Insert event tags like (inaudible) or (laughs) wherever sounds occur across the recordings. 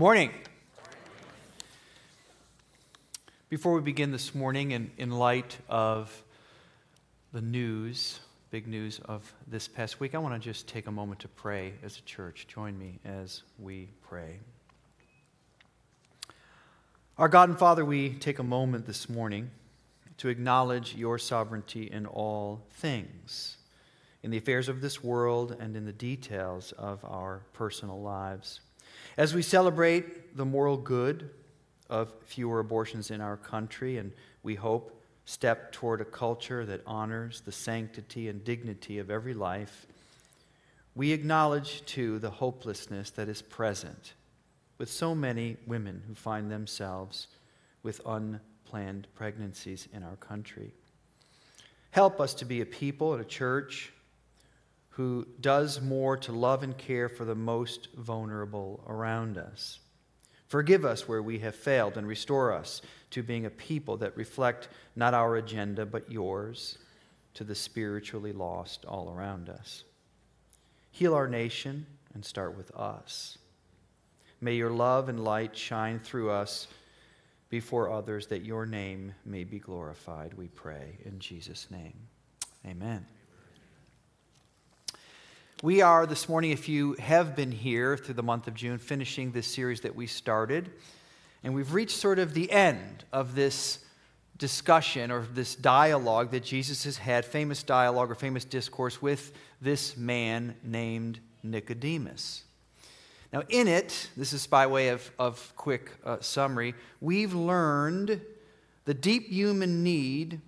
Morning. Before we begin this morning, in, in light of the news, big news of this past week, I want to just take a moment to pray as a church. Join me as we pray. Our God and Father, we take a moment this morning to acknowledge your sovereignty in all things, in the affairs of this world and in the details of our personal lives. As we celebrate the moral good of fewer abortions in our country, and we hope step toward a culture that honors the sanctity and dignity of every life, we acknowledge too the hopelessness that is present with so many women who find themselves with unplanned pregnancies in our country. Help us to be a people and a church who does more to love and care for the most vulnerable around us. Forgive us where we have failed and restore us to being a people that reflect not our agenda but yours to the spiritually lost all around us. Heal our nation and start with us. May your love and light shine through us before others that your name may be glorified, we pray. In Jesus' name, amen. We are this morning, if you have been here through the month of June, finishing this series that we started. And we've reached sort of the end of this discussion or this dialogue that Jesus has had, famous dialogue or famous discourse with this man named Nicodemus. Now, in it, this is by way of, of quick uh, summary, we've learned the deep human need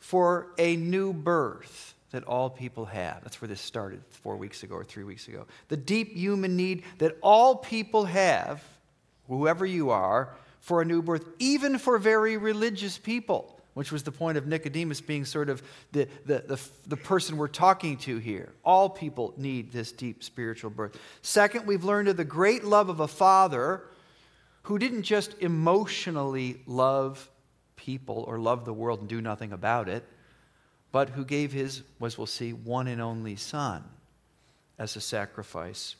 for a new birth that all people have. That's where this started four weeks ago or three weeks ago. The deep human need that all people have, whoever you are, for a new birth, even for very religious people, which was the point of Nicodemus being sort of the, the, the, the person we're talking to here. All people need this deep spiritual birth. Second, we've learned of the great love of a father who didn't just emotionally love people or love the world and do nothing about it but who gave his, as we'll see, one and only Son as a sacrifice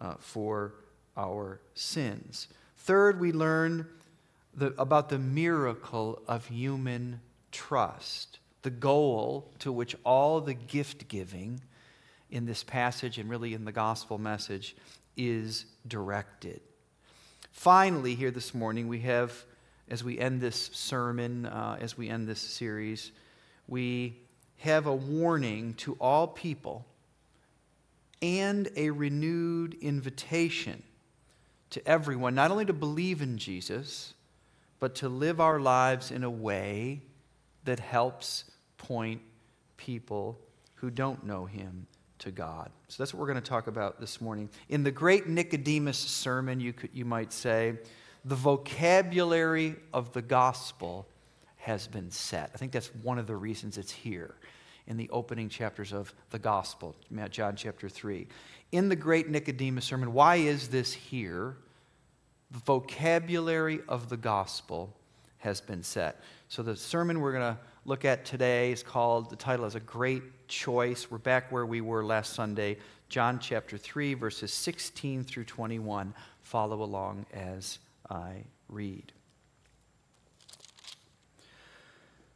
uh, for our sins. Third, we learn the, about the miracle of human trust, the goal to which all the gift giving in this passage and really in the gospel message is directed. Finally, here this morning, we have, as we end this sermon, uh, as we end this series, we have a warning to all people and a renewed invitation to everyone, not only to believe in Jesus, but to live our lives in a way that helps point people who don't know him to God. So that's what we're going to talk about this morning. In the great Nicodemus sermon, you, could, you might say, the vocabulary of the gospel has been set. I think that's one of the reasons it's here in the opening chapters of the gospel, John chapter 3. In the great Nicodemus sermon, why is this here? The vocabulary of the gospel has been set. So the sermon we're going to look at today is called, the title is A Great Choice. We're back where we were last Sunday, John chapter 3, verses 16 through 21. Follow along as I read.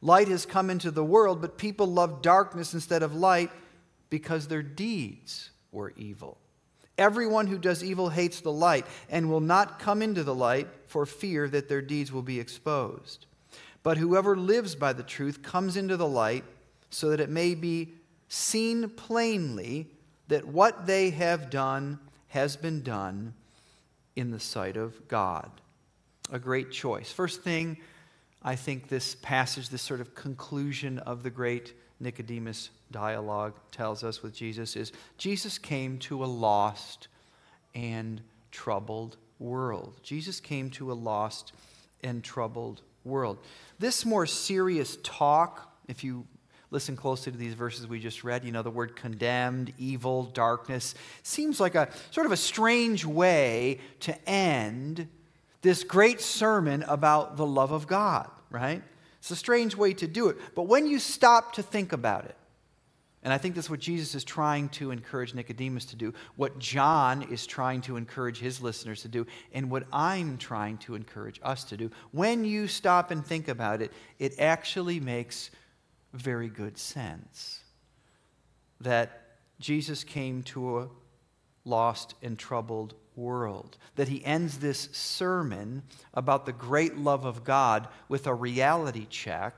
Light has come into the world, but people love darkness instead of light because their deeds were evil. Everyone who does evil hates the light and will not come into the light for fear that their deeds will be exposed. But whoever lives by the truth comes into the light so that it may be seen plainly that what they have done has been done in the sight of God. A great choice. First thing, I think this passage, this sort of conclusion of the great Nicodemus dialogue tells us with Jesus is Jesus came to a lost and troubled world. Jesus came to a lost and troubled world. This more serious talk, if you listen closely to these verses we just read, you know, the word condemned, evil, darkness, seems like a sort of a strange way to end this great sermon about the love of God, right? It's a strange way to do it. But when you stop to think about it, and I think that's what Jesus is trying to encourage Nicodemus to do, what John is trying to encourage his listeners to do, and what I'm trying to encourage us to do. When you stop and think about it, it actually makes very good sense that Jesus came to a lost and troubled world. That he ends this sermon about the great love of God with a reality check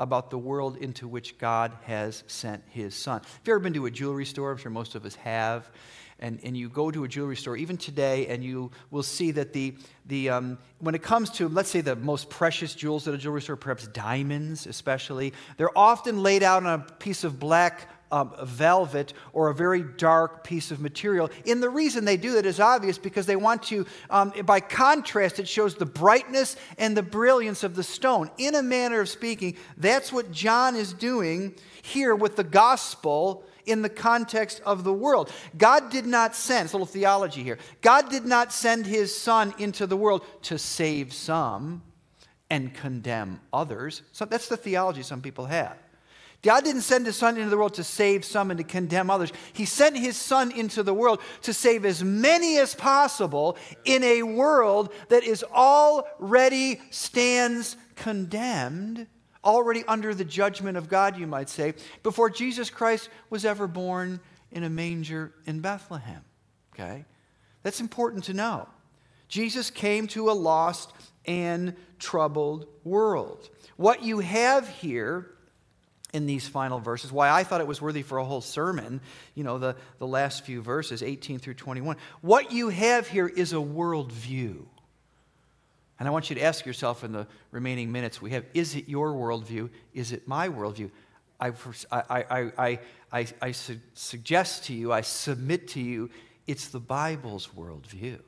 about the world into which God has sent his son. Have you ever been to a jewelry store? I'm sure most of us have. And, and you go to a jewelry store, even today, and you will see that the, the, um, when it comes to, let's say, the most precious jewels at a jewelry store, perhaps diamonds especially, they're often laid out on a piece of black um, velvet or a very dark piece of material. And the reason they do that is obvious because they want to, um, by contrast, it shows the brightness and the brilliance of the stone. In a manner of speaking, that's what John is doing here with the gospel in the context of the world. God did not send, it's a little theology here, God did not send his son into the world to save some and condemn others. So that's the theology some people have. God didn't send his son into the world to save some and to condemn others. He sent his son into the world to save as many as possible in a world that is already stands condemned, already under the judgment of God, you might say, before Jesus Christ was ever born in a manger in Bethlehem. Okay? That's important to know. Jesus came to a lost and troubled world. What you have here in these final verses, why I thought it was worthy for a whole sermon, you know, the, the last few verses, 18 through 21. What you have here is a worldview. And I want you to ask yourself in the remaining minutes we have is it your worldview? Is it my worldview? I, I, I, I, I, suggest to you, I submit to you, it's the Bible's worldview.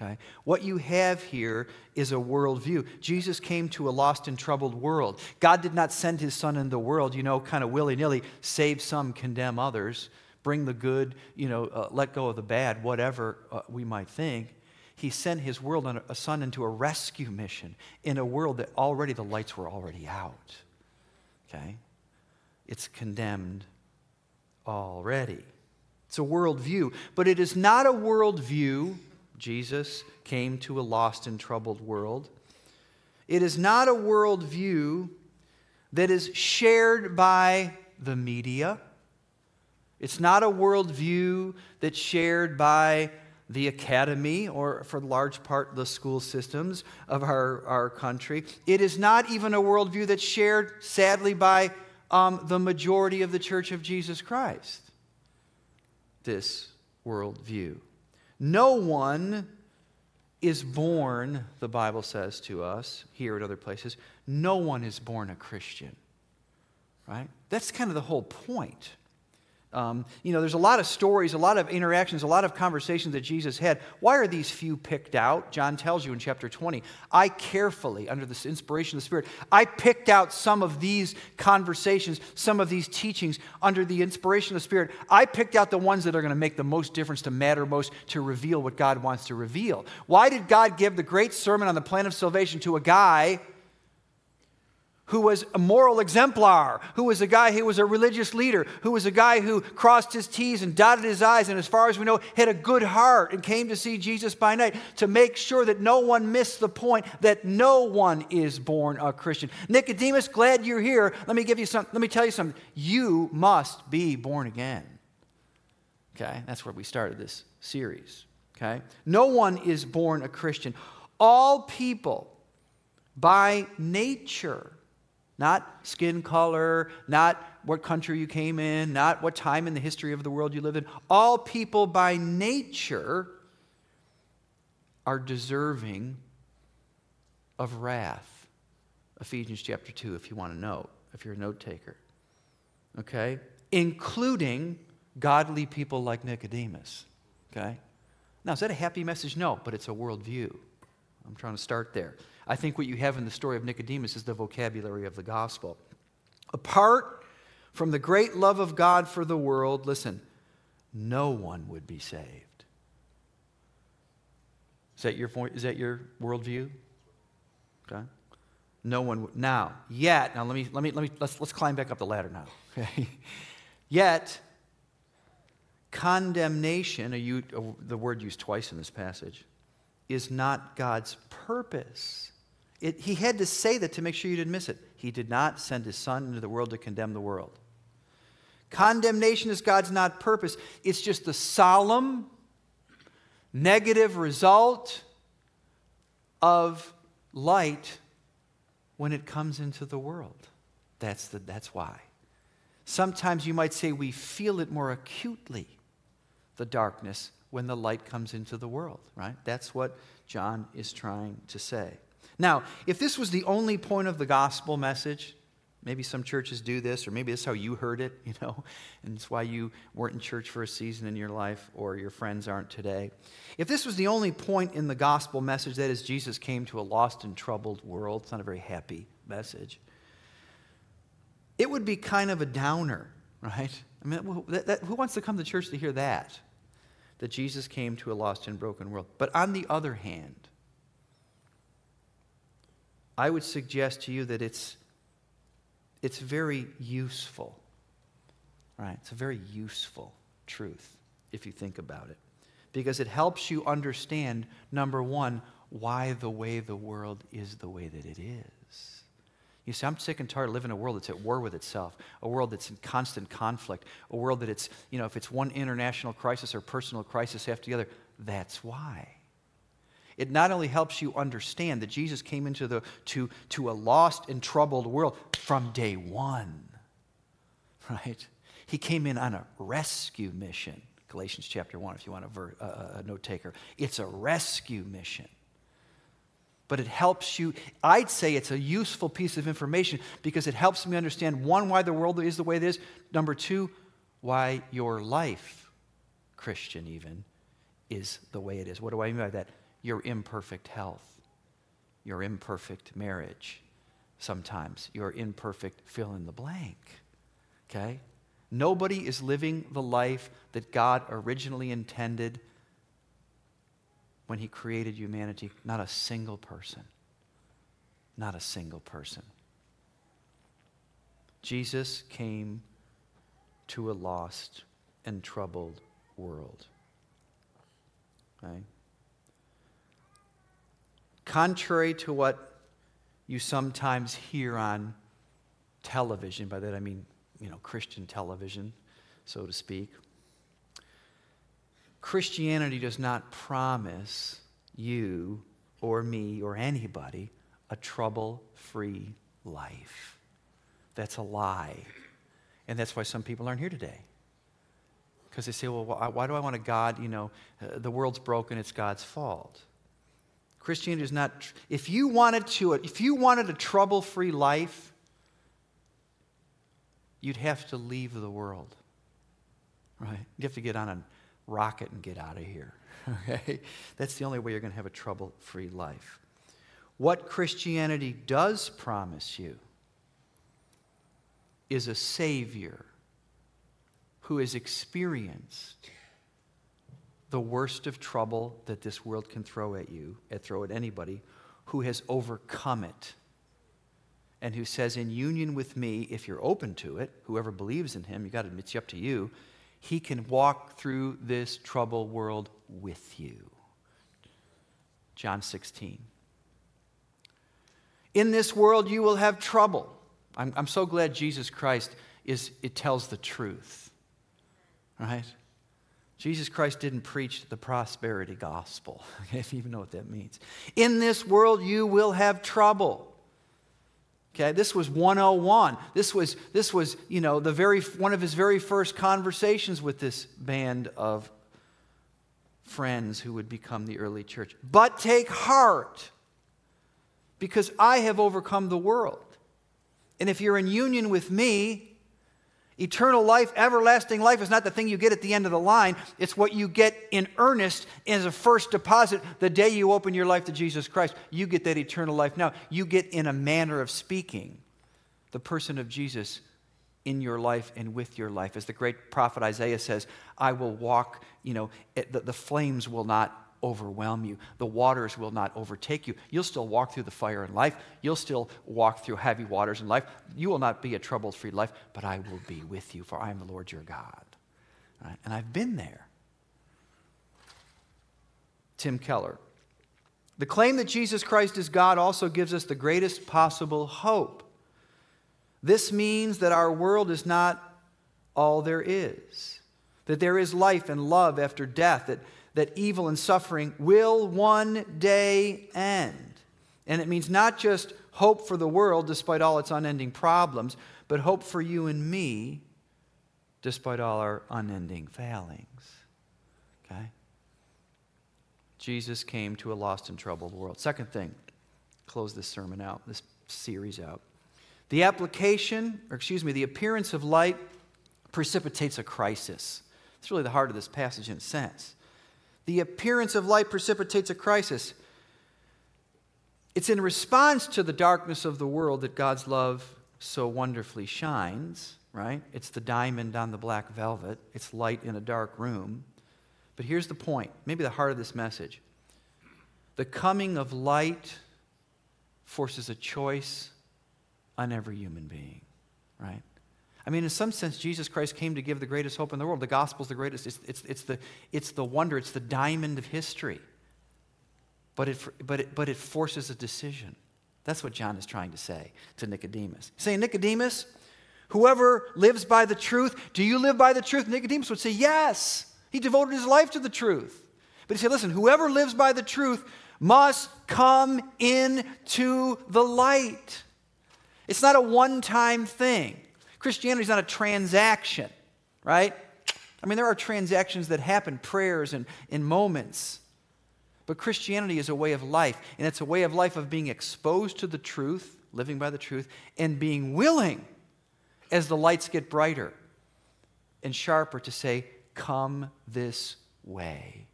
Okay? What you have here is a worldview. Jesus came to a lost and troubled world. God did not send his son in the world, you know, kind of willy nilly, save some, condemn others, bring the good, you know, uh, let go of the bad, whatever uh, we might think. He sent his world on a, a son into a rescue mission in a world that already the lights were already out. Okay? It's condemned already. It's a worldview, but it is not a worldview Jesus came to a lost and troubled world. It is not a worldview that is shared by the media. It's not a worldview that's shared by the academy or, for large part, the school systems of our, our country. It is not even a worldview that's shared, sadly, by um, the majority of the Church of Jesus Christ. This worldview. No one is born, the Bible says to us here at other places, no one is born a Christian. Right? That's kind of the whole point. Um, you know, there's a lot of stories, a lot of interactions, a lot of conversations that Jesus had. Why are these few picked out? John tells you in chapter 20. I carefully, under the inspiration of the Spirit, I picked out some of these conversations, some of these teachings under the inspiration of the Spirit. I picked out the ones that are going to make the most difference, to matter most, to reveal what God wants to reveal. Why did God give the great sermon on the plan of salvation to a guy? Who was a moral exemplar, who was a guy who was a religious leader, who was a guy who crossed his T's and dotted his I's, and as far as we know, had a good heart and came to see Jesus by night to make sure that no one missed the point that no one is born a Christian. Nicodemus, glad you're here. Let me give you some, let me tell you something. You must be born again. Okay, that's where we started this series. Okay, no one is born a Christian. All people by nature not skin color, not what country you came in, not what time in the history of the world you live in. All people by nature are deserving of wrath. Ephesians chapter 2, if you want to know, if you're a note taker. Okay? Including godly people like Nicodemus. Okay? Now, is that a happy message? No, but it's a worldview. I'm trying to start there. I think what you have in the story of Nicodemus is the vocabulary of the gospel. Apart from the great love of God for the world, listen, no one would be saved. Is that your, is that your worldview? Okay. No one would. Now, yet, now let me, let me, let me, let's, let's climb back up the ladder now. Okay. (laughs) yet, condemnation, a, a, the word used twice in this passage, is not God's purpose. It, he had to say that to make sure you didn't miss it. He did not send his son into the world to condemn the world. Condemnation is God's not purpose. It's just the solemn, negative result of light when it comes into the world. That's, the, that's why. Sometimes you might say we feel it more acutely, the darkness, when the light comes into the world, right? That's what John is trying to say. Now, if this was the only point of the gospel message, maybe some churches do this, or maybe that's how you heard it, (laughs) you know, and it's why you weren't in church for a season in your life, or your friends aren't today. If this was the only point in the gospel message, that is, Jesus came to a lost and troubled world, it's not a very happy message, it would be kind of a downer, (laughs) right? I mean, that, that, who wants to come to church to hear that? That Jesus came to a lost and broken world. But on the other hand, I would suggest to you that it's, it's very useful. Right? It's a very useful truth if you think about it. Because it helps you understand, number one, why the way the world is the way that it is. You see, I'm sick and tired of living in a world that's at war with itself, a world that's in constant conflict, a world that it's, you know, if it's one international crisis or personal crisis after the other, that's why. It not only helps you understand that Jesus came into the, to, to a lost and troubled world from day one, (laughs) right? He came in on a rescue mission. Galatians chapter 1, if you want a, ver, uh, a note taker. It's a rescue mission. But it helps you, I'd say it's a useful piece of information because it helps me understand one, why the world is the way it is. Number two, why your life, Christian even, is the way it is. What do I mean by that? your imperfect health, your imperfect marriage, sometimes your imperfect fill in the blank. Okay? Nobody is living the life that God originally intended when He created humanity. Not a single person. Not a single person. Jesus came to a lost and troubled world. Okay? Contrary to what you sometimes hear on television, by that I mean, you know, Christian television, so to speak, Christianity does not promise you or me or anybody a trouble free life. That's a lie. And that's why some people aren't here today. Because they say, well, why do I want a God? You know, uh, the world's broken, it's God's fault. Christianity is not, if you wanted to, if you wanted a trouble free life, you'd have to leave the world. Right? You have to get on a rocket and get out of here. (laughs) Okay? That's the only way you're going to have a trouble free life. What Christianity does promise you is a Savior who has experienced the worst of trouble that this world can throw at you, and throw at anybody, who has overcome it. And who says, in union with me, if you're open to it, whoever believes in him, you got to admit, it's up to you, he can walk through this troubled world with you. John 16. In this world you will have trouble. I'm, I'm so glad Jesus Christ is, it tells the truth. Right? Jesus Christ didn't preach the prosperity gospel, (laughs) if you even know what that means. In this world, you will have trouble. Okay, this was 101. This was, this was, you know, the very, one of his very first conversations with this band of friends who would become the early church. But take heart, because I have overcome the world. And if you're in union with me, Eternal life, everlasting life is not the thing you get at the end of the line. It's what you get in earnest as a first deposit the day you open your life to Jesus Christ. You get that eternal life now. You get, in a manner of speaking, the person of Jesus in your life and with your life. As the great prophet Isaiah says, I will walk, you know, the, the flames will not overwhelm you. The waters will not overtake you. You'll still walk through the fire in life. You'll still walk through heavy waters in life. You will not be a trouble free life, but I will be with you, for I am the Lord your God. Right? And I've been there. Tim Keller. The claim that Jesus Christ is God also gives us the greatest possible hope. This means that our world is not all there is, that there is life and love after death, that that evil and suffering will one day end. And it means not just hope for the world despite all its unending problems, but hope for you and me despite all our unending failings. Okay? Jesus came to a lost and troubled world. Second thing, close this sermon out, this series out. The application, or excuse me, the appearance of light precipitates a crisis. It's really the heart of this passage in a sense. The appearance of light precipitates a crisis. It's in response to the darkness of the world that God's love so wonderfully shines, right? It's the diamond on the black velvet, it's light in a dark room. But here's the point maybe the heart of this message the coming of light forces a choice on every human being, right? I mean, in some sense, Jesus Christ came to give the greatest hope in the world. The gospel is the greatest. It's, it's, it's, the, it's the wonder, it's the diamond of history. But it, but, it, but it forces a decision. That's what John is trying to say to Nicodemus. He's saying, Nicodemus, whoever lives by the truth, do you live by the truth? Nicodemus would say, Yes. He devoted his life to the truth. But he said, Listen, whoever lives by the truth must come into the light. It's not a one time thing. Christianity is not a transaction, right? I mean, there are transactions that happen, prayers and moments. But Christianity is a way of life, and it's a way of life of being exposed to the truth, living by the truth, and being willing as the lights get brighter and sharper to say, Come this way.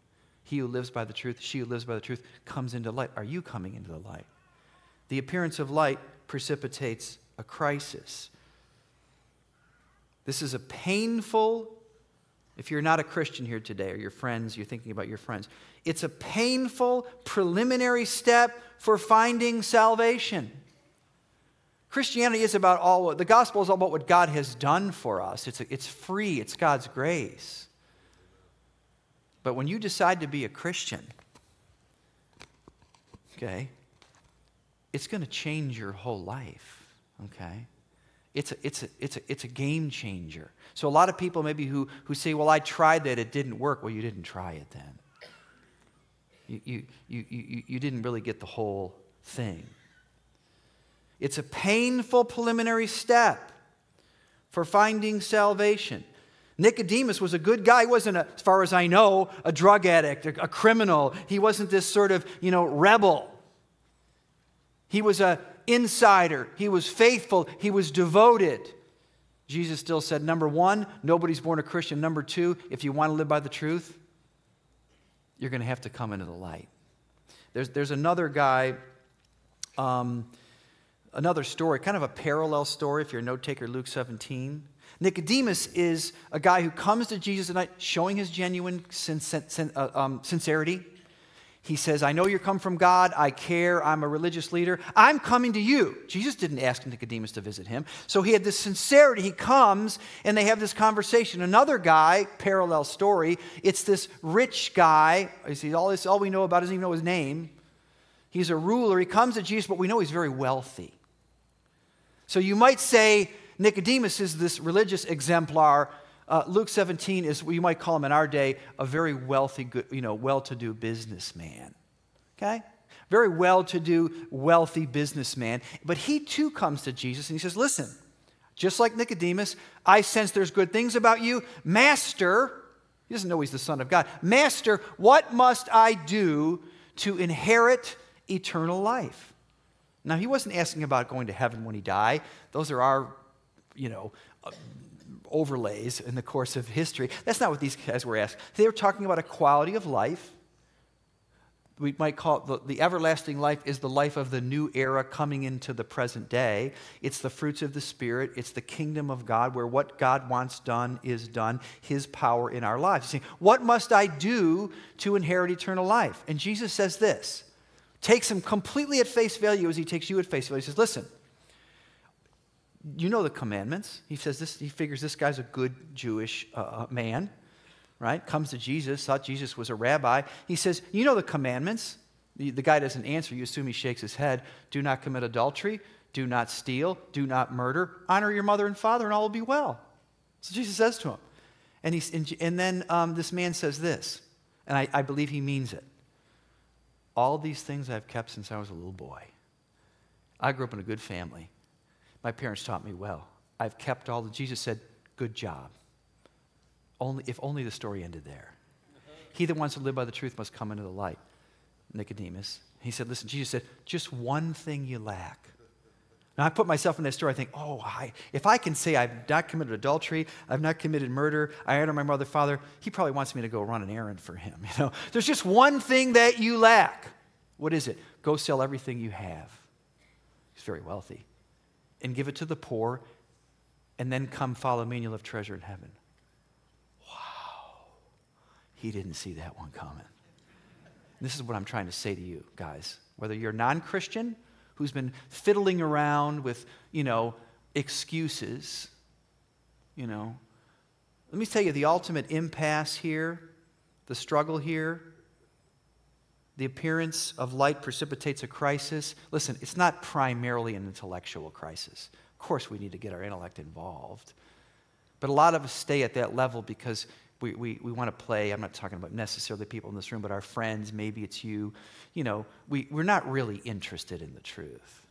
He who lives by the truth, she who lives by the truth, comes into light. Are you coming into the light? The appearance of light precipitates a crisis. This is a painful, if you're not a Christian here today or your friends, you're thinking about your friends, it's a painful preliminary step for finding salvation. Christianity is about all, the gospel is all about what God has done for us. It's, a, it's free, it's God's grace. But when you decide to be a Christian, okay, it's going to change your whole life, okay? It's a, it's a, it's a, it's a game changer. So, a lot of people maybe who, who say, Well, I tried that, it didn't work. Well, you didn't try it then. You, you, you, you, you didn't really get the whole thing. It's a painful preliminary step for finding salvation. Nicodemus was a good guy. He wasn't, a, as far as I know, a drug addict, a, a criminal. He wasn't this sort of, you know, rebel. He was a insider. He was faithful. He was devoted. Jesus still said, number one, nobody's born a Christian. Number two, if you want to live by the truth, you're going to have to come into the light. There's, there's another guy, um, another story, kind of a parallel story if you're a note taker, Luke 17. Nicodemus is a guy who comes to Jesus at night showing his genuine uh, um, sincerity he says, I know you're come from God. I care. I'm a religious leader. I'm coming to you. Jesus didn't ask Nicodemus to visit him. So he had this sincerity. He comes and they have this conversation. Another guy, parallel story, it's this rich guy. You See, all, this, all we know about doesn't even know his name. He's a ruler. He comes to Jesus, but we know he's very wealthy. So you might say Nicodemus is this religious exemplar uh, Luke 17 is what you might call him in our day a very wealthy, good, you know, well-to-do businessman. Okay? Very well-to-do, wealthy businessman. But he too comes to Jesus and he says, listen, just like Nicodemus, I sense there's good things about you. Master, he doesn't know he's the Son of God. Master, what must I do to inherit eternal life? Now, he wasn't asking about going to heaven when he died. Those are our, you know, overlays in the course of history. That's not what these guys were asking. They were talking about a quality of life. We might call it the, the, everlasting life is the life of the new era coming into the present day. It's the fruits of the Spirit. It's the kingdom of God where what God wants done is done, His power in our lives. What must I do to inherit eternal life? And Jesus says this takes him completely at face value as He takes you at face value. He says, listen, you know the commandments. He says this, he figures this guy's a good Jewish uh, uh, man, right? Comes to Jesus, thought Jesus was a rabbi. He says, You know the commandments. The, the guy doesn't answer. You assume he shakes his head. Do not commit adultery. Do not steal. Do not murder. Honor your mother and father, and all will be well. So Jesus says to him. And, he's, and, and then um, this man says this, and I, I believe he means it. All these things I've kept since I was a little boy. I grew up in a good family. My parents taught me well. I've kept all the, Jesus said, good job. Only, if only the story ended there. He that wants to live by the truth must come into the light. Nicodemus. He said, listen, Jesus said, just one thing you lack. Now, I put myself in that story. I think, oh, I, if I can say I've not committed adultery, I've not committed murder, I honor my mother, father, he probably wants me to go run an errand for him. (laughs) You know, there's just one thing that you lack. What is it? Go sell everything you have. He's very wealthy and give it to the poor, and then come follow me and you'll have treasure in heaven. Wow. He didn't see that one coming. this is what I'm trying to say to you, guys. Whether you're non Christian who's been fiddling around with, you know, excuses, you know, let me tell you the ultimate impasse here, the struggle here, the appearance of light precipitates a crisis. Listen, it's not primarily an intellectual crisis. Of course, we need to get our intellect involved. But a lot of us stay at that level because we, we, we want to play. I'm not talking about necessarily people in this room, but our friends, maybe it's you. You know, we, we're not really interested in the truth.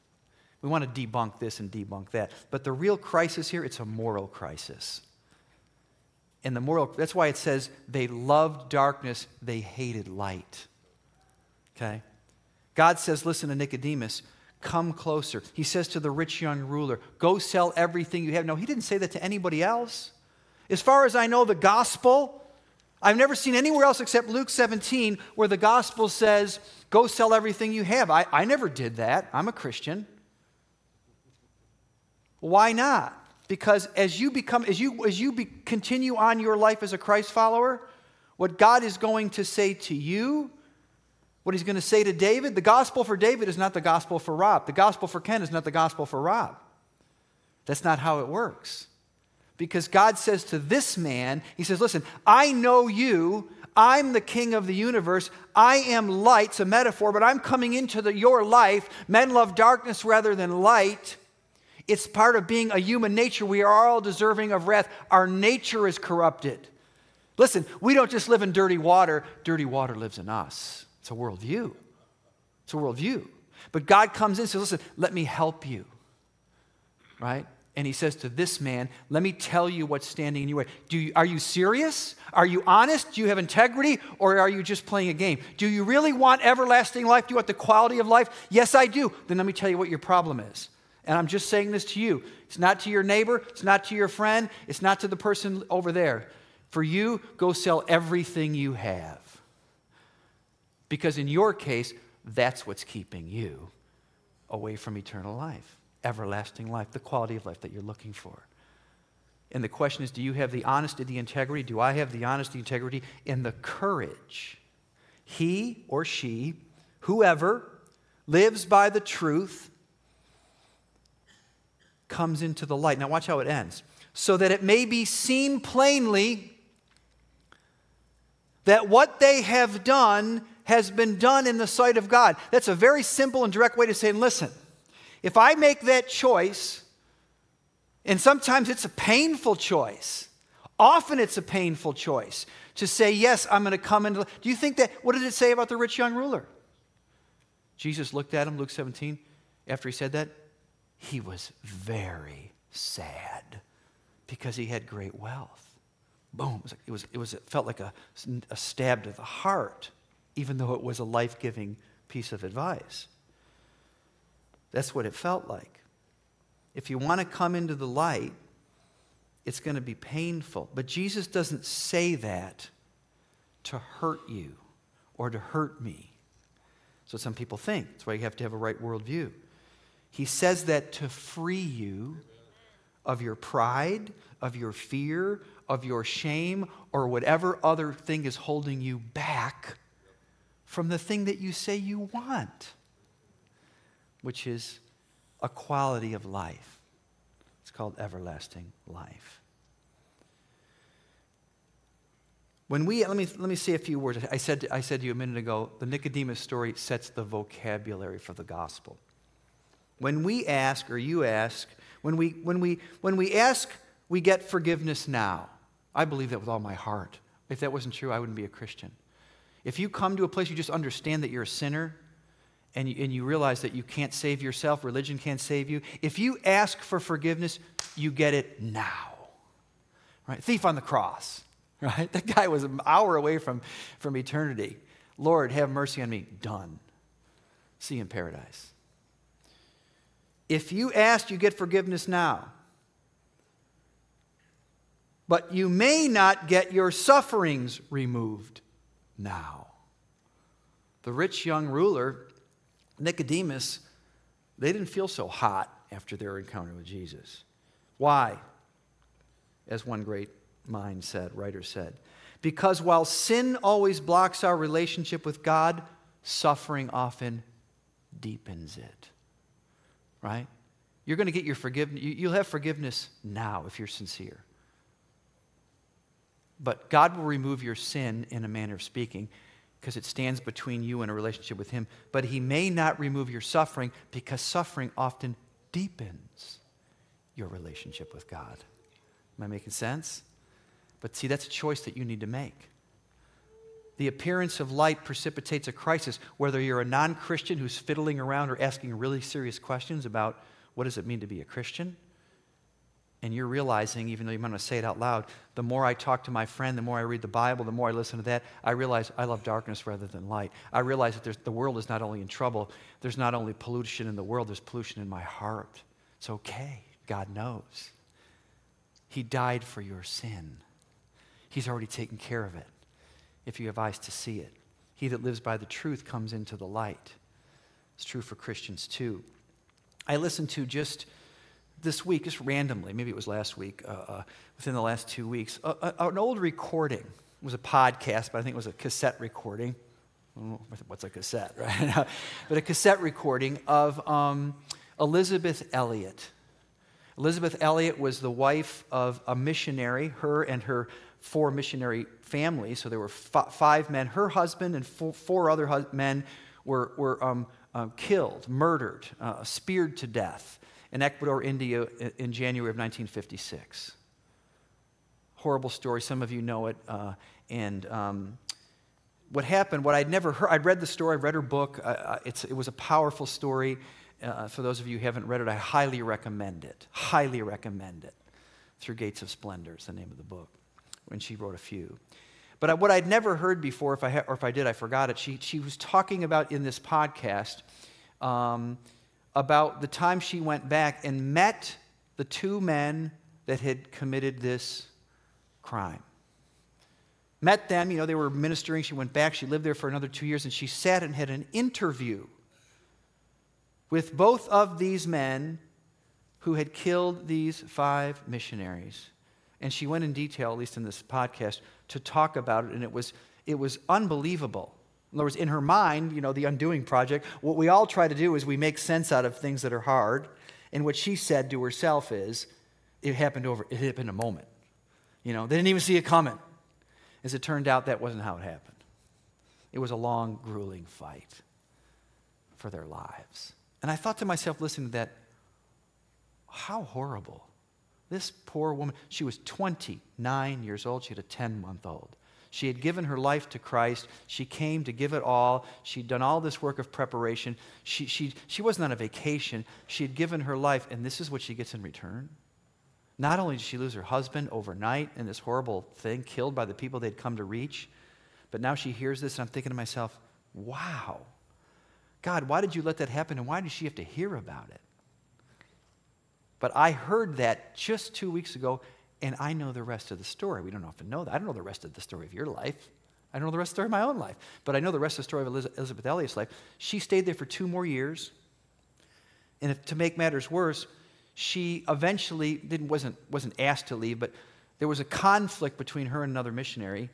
We want to debunk this and debunk that. But the real crisis here, it's a moral crisis. And the moral, that's why it says they loved darkness, they hated light. Okay? God says, listen to Nicodemus, come closer. He says to the rich young ruler, go sell everything you have. No, he didn't say that to anybody else. As far as I know, the gospel, I've never seen anywhere else except Luke 17 where the gospel says, go sell everything you have. I, I never did that. I'm a Christian. Why not? Because as you become, as you, as you be, continue on your life as a Christ follower, what God is going to say to you what he's going to say to David, the gospel for David is not the gospel for Rob. The gospel for Ken is not the gospel for Rob. That's not how it works. Because God says to this man, He says, Listen, I know you. I'm the king of the universe. I am light. It's a metaphor, but I'm coming into the, your life. Men love darkness rather than light. It's part of being a human nature. We are all deserving of wrath. Our nature is corrupted. Listen, we don't just live in dirty water, dirty water lives in us. It's a worldview. It's a worldview. But God comes in and says, Listen, let me help you. Right? And he says to this man, Let me tell you what's standing in your way. Do you, are you serious? Are you honest? Do you have integrity? Or are you just playing a game? Do you really want everlasting life? Do you want the quality of life? Yes, I do. Then let me tell you what your problem is. And I'm just saying this to you. It's not to your neighbor, it's not to your friend, it's not to the person over there. For you, go sell everything you have. Because in your case, that's what's keeping you away from eternal life, everlasting life, the quality of life that you're looking for. And the question is do you have the honesty, the integrity? Do I have the honesty, integrity, and the courage? He or she, whoever lives by the truth, comes into the light. Now, watch how it ends. So that it may be seen plainly that what they have done has been done in the sight of God. That's a very simple and direct way to say, listen, if I make that choice, and sometimes it's a painful choice, often it's a painful choice to say, yes, I'm going to come into. Do you think that, what did it say about the rich young ruler? Jesus looked at him, Luke 17, after he said that. He was very sad because he had great wealth. Boom. It, was, it, was, it, felt like a, a stab to the heart even though it was a life giving piece of advice. That's what it felt like. If you want to come into the light, it's going to be painful. But Jesus doesn't say that to hurt you or to hurt me. So some people think. That's why you have to have a right worldview. He says that to free you of your pride, of your fear, of your shame, or whatever other thing is holding you back from the thing that you say you want, which is a quality of life. It's called everlasting life. When we, let me, let me say a few words. I said, I said to you a minute ago, the Nicodemus story sets the vocabulary for the gospel. When we ask, or you ask, when we, when we, when we ask, we get forgiveness now. I believe that with all my heart. If that wasn't true, I wouldn't be a Christian. If you come to a place you just understand that you're a sinner and you, and you realize that you can't save yourself, religion can't save you, if you ask for forgiveness, you get it now. Right? Thief on the cross, (laughs) right? That guy was an hour away from, from eternity. Lord, have mercy on me. Done. See you in paradise. If you ask, you get forgiveness now. But you may not get your sufferings removed now. The rich young ruler, Nicodemus, they didn't feel so hot after their encounter with Jesus. Why? As one great mind said, writer said, because while sin always blocks our relationship with God, suffering often deepens it. Right? You're going to get your forgiveness. You'll have forgiveness now if you're sincere. But God will remove your sin in a manner of speaking because it stands between you and a relationship with Him. But He may not remove your suffering because suffering often deepens your relationship with God. Am I making sense? But see, that's a choice that you need to make. The appearance of light precipitates a crisis, whether you're a non Christian who's fiddling around or asking really serious questions about what does it mean to be a Christian and you're realizing, even though you might not say it out loud, the more I talk to my friend, the more I read the Bible, the more I listen to that, I realize I love darkness rather than light. I realize that the world is not only in trouble, there's not only pollution in the world, there's pollution in my heart. It's okay. God knows. He died for your sin. He's already taken care of it if you have eyes to see it. He that lives by the truth comes into the light. It's true for Christians too. I listened to just this week, just randomly, maybe it was last week, uh, uh, within the last two weeks, uh, an old recording. It was a podcast, but I think it was a cassette recording. what's a cassette, (laughs) right? but a cassette recording of um, Elisabeth Elliot. Elisabeth Elliot was the wife of a missionary, her and her four missionary families. So there were f- five men. Her husband and four, four other men were, were um, uh, killed, murdered, uh, speared to death in Ecuador, India, in January of 1956. Horrible story. Some of you know it. Uh, and um, what happened, what I'd never heard, I'd read the story, I read her book. Uh, uh, it was a powerful story. Uh, for those of you who haven't read it, I highly recommend it. Highly recommend it. Through Gates of Splendor is the name of the book, when she wrote a few. But what I'd never heard before, if I ha- or if I did, I forgot it. She, she was talking about in this podcast um, about the time she went back and met the two men that had committed this crime. Met them, you know, they were ministering. She went back, she lived there for another two years, and she sat and had an interview with both of these men who had killed these five missionaries. And she went in detail, at least in this podcast, to talk about it, and it was, it was unbelievable. In other words, in her mind, you know, the undoing project, what we all try to do is we make sense out of things that are hard. And what she said to herself is, it happened over, it happened in a moment. You know, they didn't even see it coming. As it turned out, that wasn't how it happened. It was a long, grueling fight for their lives. And I thought to myself, listening to that, how horrible. This poor woman, she was 29 years old. She had a 10 month old. She had given her life to Christ. She came to give it all. She'd done all this work of preparation. She, she, she wasn't on a vacation. She had given her life, and this is what she gets in return. Not only did she lose her husband overnight in this horrible thing, killed by the people they'd come to reach, but now she hears this, and I'm thinking to myself, wow, God, why did you let that happen, and why did she have to hear about it? But I heard that just two weeks ago, And I know the rest of the story. We don't often know that. I don't know the rest of the story of your life. I don't know the rest of the story of my own life. But I know the rest of the story of Elisabeth Elliot's life. She stayed there for two more years. And if, to make matters worse, she eventually didn't, wasn't, wasn't asked to leave, but there was a conflict between her and another missionary.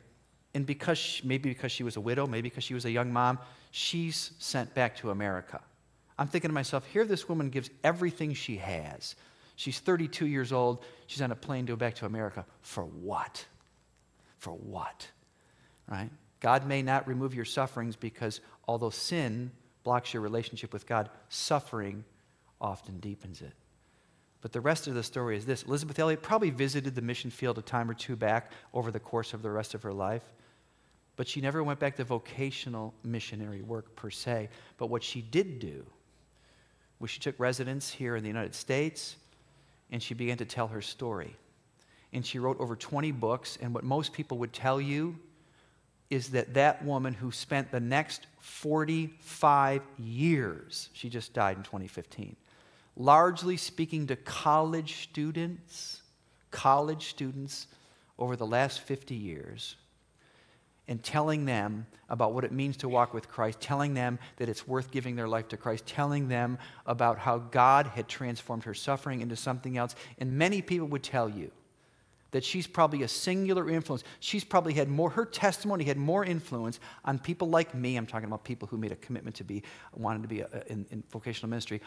And because she, maybe because she was a widow, maybe because she was a young mom, she's sent back to America. I'm thinking to myself, here this woman gives everything she has. She's 32 years old. She's on a plane to go back to America. For what? For what? Right? God may not remove your sufferings because although sin blocks your relationship with God, suffering often deepens it. But the rest of the story is this Elisabeth Elliot probably visited the mission field a time or two back over the course of the rest of her life. But she never went back to vocational missionary work per se. But what she did do was she took residence here in the United States and she began to tell her story. And she wrote over 20 books. And what most people would tell you is that that woman who spent the next 45 years, she just died in 2015, largely speaking to college students, college students over the last 50 years, and telling them about what it means to walk with Christ, telling them that it's worth giving their life to Christ, telling them about how God had transformed her suffering into something else. And many people would tell you that she's probably a singular influence. She's probably had more, her testimony had more influence on people like me. I'm talking about people who made a commitment to be, wanted to be a, in, in vocational ministry,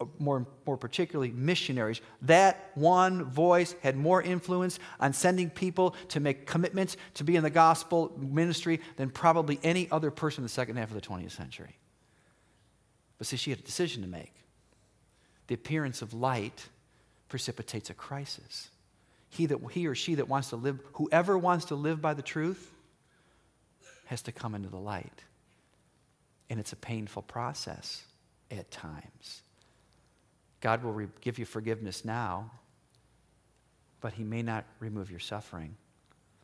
Uh, more, more particularly missionaries, that one voice had more influence on sending people to make commitments to be in the gospel ministry than probably any other person in the second half of the 20th century. But see, she had a decision to make. The appearance of light precipitates a crisis. He, that, he or she that wants to live, whoever wants to live by the truth, has to come into the light. And it's a painful process at times. God will re- give you forgiveness now, but He may not remove your suffering.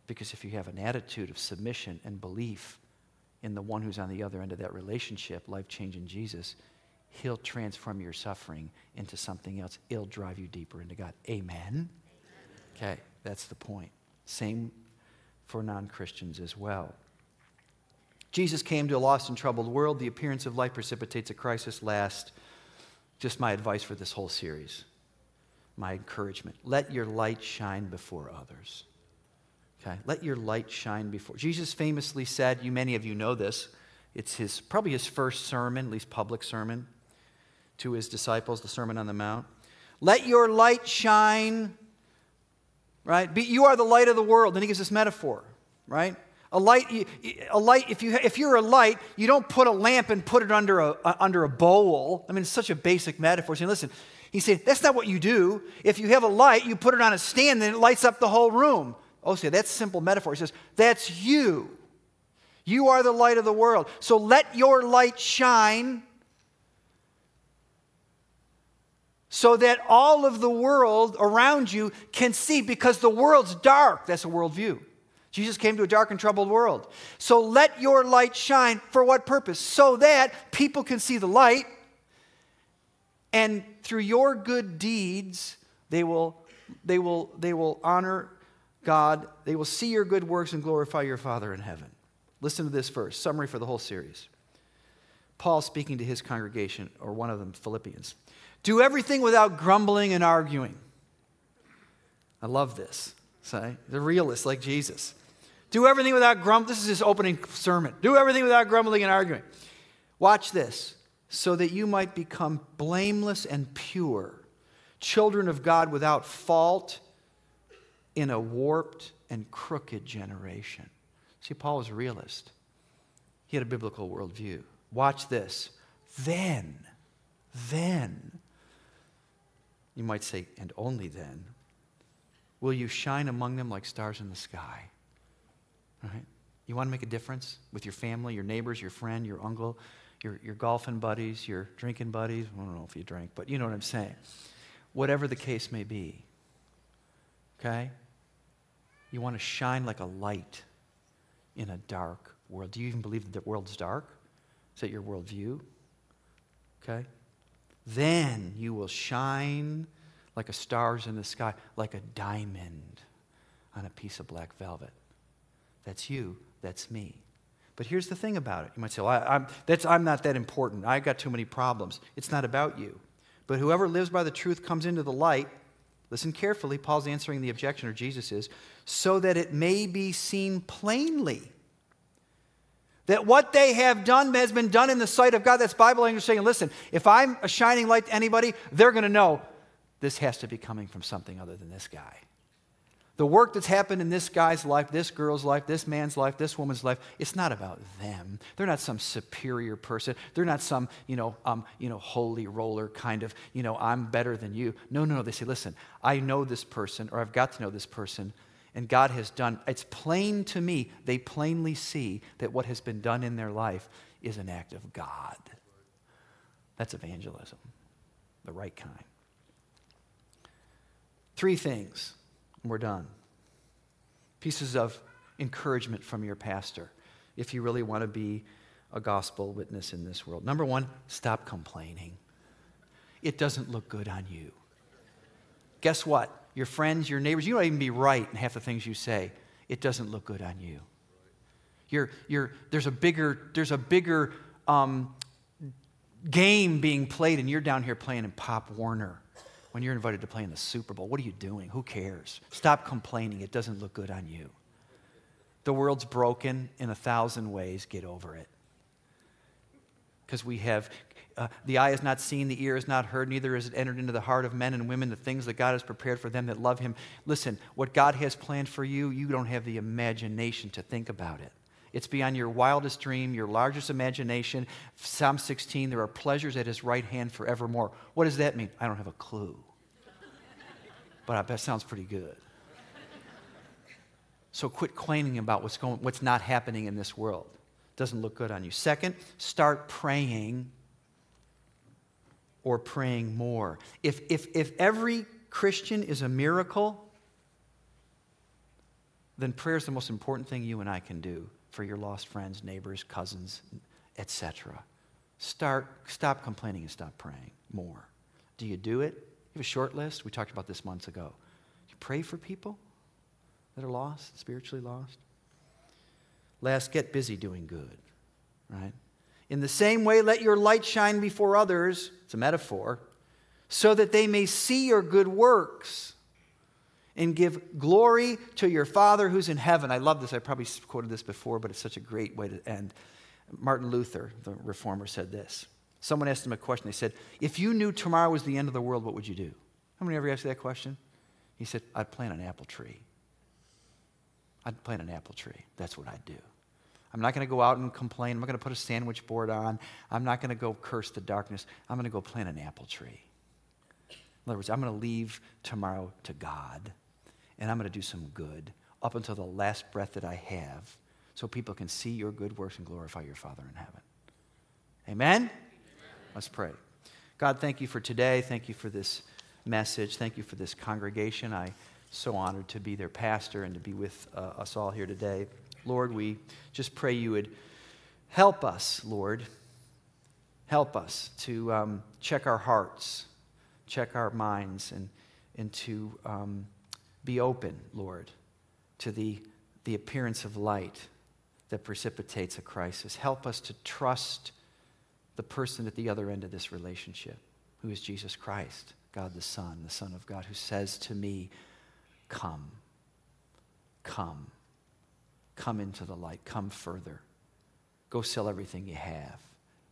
Because if you have an attitude of submission and belief in the one who's on the other end of that relationship, life changing Jesus, He'll transform your suffering into something else. It'll drive you deeper into God. Amen? Amen. Okay, that's the point. Same for non Christians as well. Jesus came to a lost and troubled world. The appearance of light precipitates a crisis. Last, just my advice for this whole series, my encouragement. Let your light shine before others. Okay? Let your light shine before. Jesus famously said, you many of you know this, it's his probably his first sermon, at least public sermon to his disciples, the Sermon on the Mount. Let your light shine, right? Be, you are the light of the world. Then he gives this metaphor, right? A light, a light if, you, if you're a light, you don't put a lamp and put it under a, uh, under a bowl. I mean, it's such a basic metaphor. Saying, listen, he said, that's not what you do. If you have a light, you put it on a stand, then it lights up the whole room. Oh, see, that's simple metaphor. He says, that's you. You are the light of the world. So let your light shine so that all of the world around you can see because the world's dark. That's a worldview. Jesus came to a dark and troubled world. So let your light shine for what purpose? So that people can see the light, and through your good deeds, they will, they will, they will honor God. They will see your good works and glorify your Father in heaven. Listen to this verse, summary for the whole series. Paul speaking to his congregation, or one of them, Philippians. Do everything without grumbling and arguing. I love this. Say, the realist like Jesus. Do everything without grumbling. This is his opening sermon. Do everything without grumbling and arguing. Watch this. So that you might become blameless and pure, children of God without fault in a warped and crooked generation. See, Paul was a realist, he had a biblical worldview. Watch this. Then, then, you might say, and only then, will you shine among them like stars in the sky Right? You want to make a difference with your family, your neighbors, your friend, your uncle, your, your golfing buddies, your drinking buddies. I don't know if you drink, but you know what I'm saying. Whatever the case may be. Okay? You want to shine like a light in a dark world. Do you even believe that the world's dark? Is that your worldview? Okay? Then you will shine like a stars in the sky, like a diamond on a piece of black velvet. That's you, that's me. But here's the thing about it. You might say, well, I, am I'm not that important. I got too many problems. It's not about you. But whoever lives by the truth comes into the light. Listen carefully. Paul's answering the objection, or Jesus is, so that it may be seen plainly that what they have done has been done in the sight of God. That's Bible language saying, listen, if I'm a shining light to anybody, they're going to know this has to be coming from something other than this guy. The work that's happened in this guy's life, this girl's life, this man's life, this woman's life, it's not about them. They're not some superior person. They're not some, you know, um, you know, holy roller kind of, you know, I'm better than you. No, no, no. They say, listen, I know this person or I've got to know this person and God has done, it's plain to me, they plainly see that what has been done in their life is an act of God. That's evangelism, the right kind. Three things, and we're done. Pieces of encouragement from your pastor if you really want to be a gospel witness in this world. Number one, stop complaining. It doesn't look good on you. Guess what? your friends, your neighbors, you don't even be right in half the things you say. It doesn't look good on you. You're, you're, there's a bigger, there's a bigger um, game being played, and you're down here playing in Pop Warner when you're invited to play in the Super Bowl. What are you doing? Who cares? Stop complaining. It doesn't look good on you. The world's broken in a thousand ways. Get over it. Because we have uh, the eye has not seen, the ear has not heard, neither has it entered into the heart of men and women the things that God has prepared for them that love Him. Listen, what God has planned for you, you don't have the imagination to think about it. It's beyond your wildest dream, your largest imagination. Psalm 16, there are pleasures at His right hand forevermore. What does that mean? I don't have a clue. But that sounds pretty good. So quit complaining about what's, going, what's not happening in this world. Doesn't look good on you. Second, start praying or praying more. If, if, if every Christian is a miracle, then prayer is the most important thing you and I can do for your lost friends, neighbors, cousins, etc. Start, stop complaining and stop praying more. Do you do it? Have a short list. We talked about this months ago. You pray for people that are lost, spiritually lost. Last, get busy doing good, right? In the same way, let your light shine before others, it's a metaphor, so that they may see your good works and give glory to your Father who's in heaven. I love this. I probably quoted this before, but it's such a great way to end. Martin Luther, the reformer, said this. Someone asked him a question. They said, If you knew tomorrow was the end of the world, what would you do? How many ever asked that question? He said, I'd plant an apple tree. I'd plant an apple tree. That's what I'd do. I'm not going to go out and complain. I'm not going to put a sandwich board on. I'm not going to go curse the darkness. I'm going to go plant an apple tree. In other words, I'm going to leave tomorrow to God, and I'm going to do some good up until the last breath that I have so people can see your good works and glorify your Father in heaven. Amen? Let's pray. God, thank you for today. Thank you for this message. Thank you for this congregation. I so honored to be their pastor and to be with uh, us all here today. Lord, we just pray you would help us, Lord. Help us to um, check our hearts, check our minds, and, and to um, be open, Lord, to the, the appearance of light that precipitates a crisis. Help us to trust the person at the other end of this relationship, who is Jesus Christ, God the Son, the Son of God, who says to me, Come, come. Come into the light. Come further. Go sell everything you have.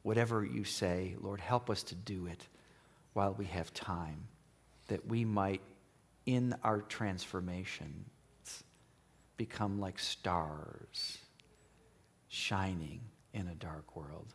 Whatever you say, Lord, help us to do it while we have time, that we might, in our transformations, become like stars shining in a dark world.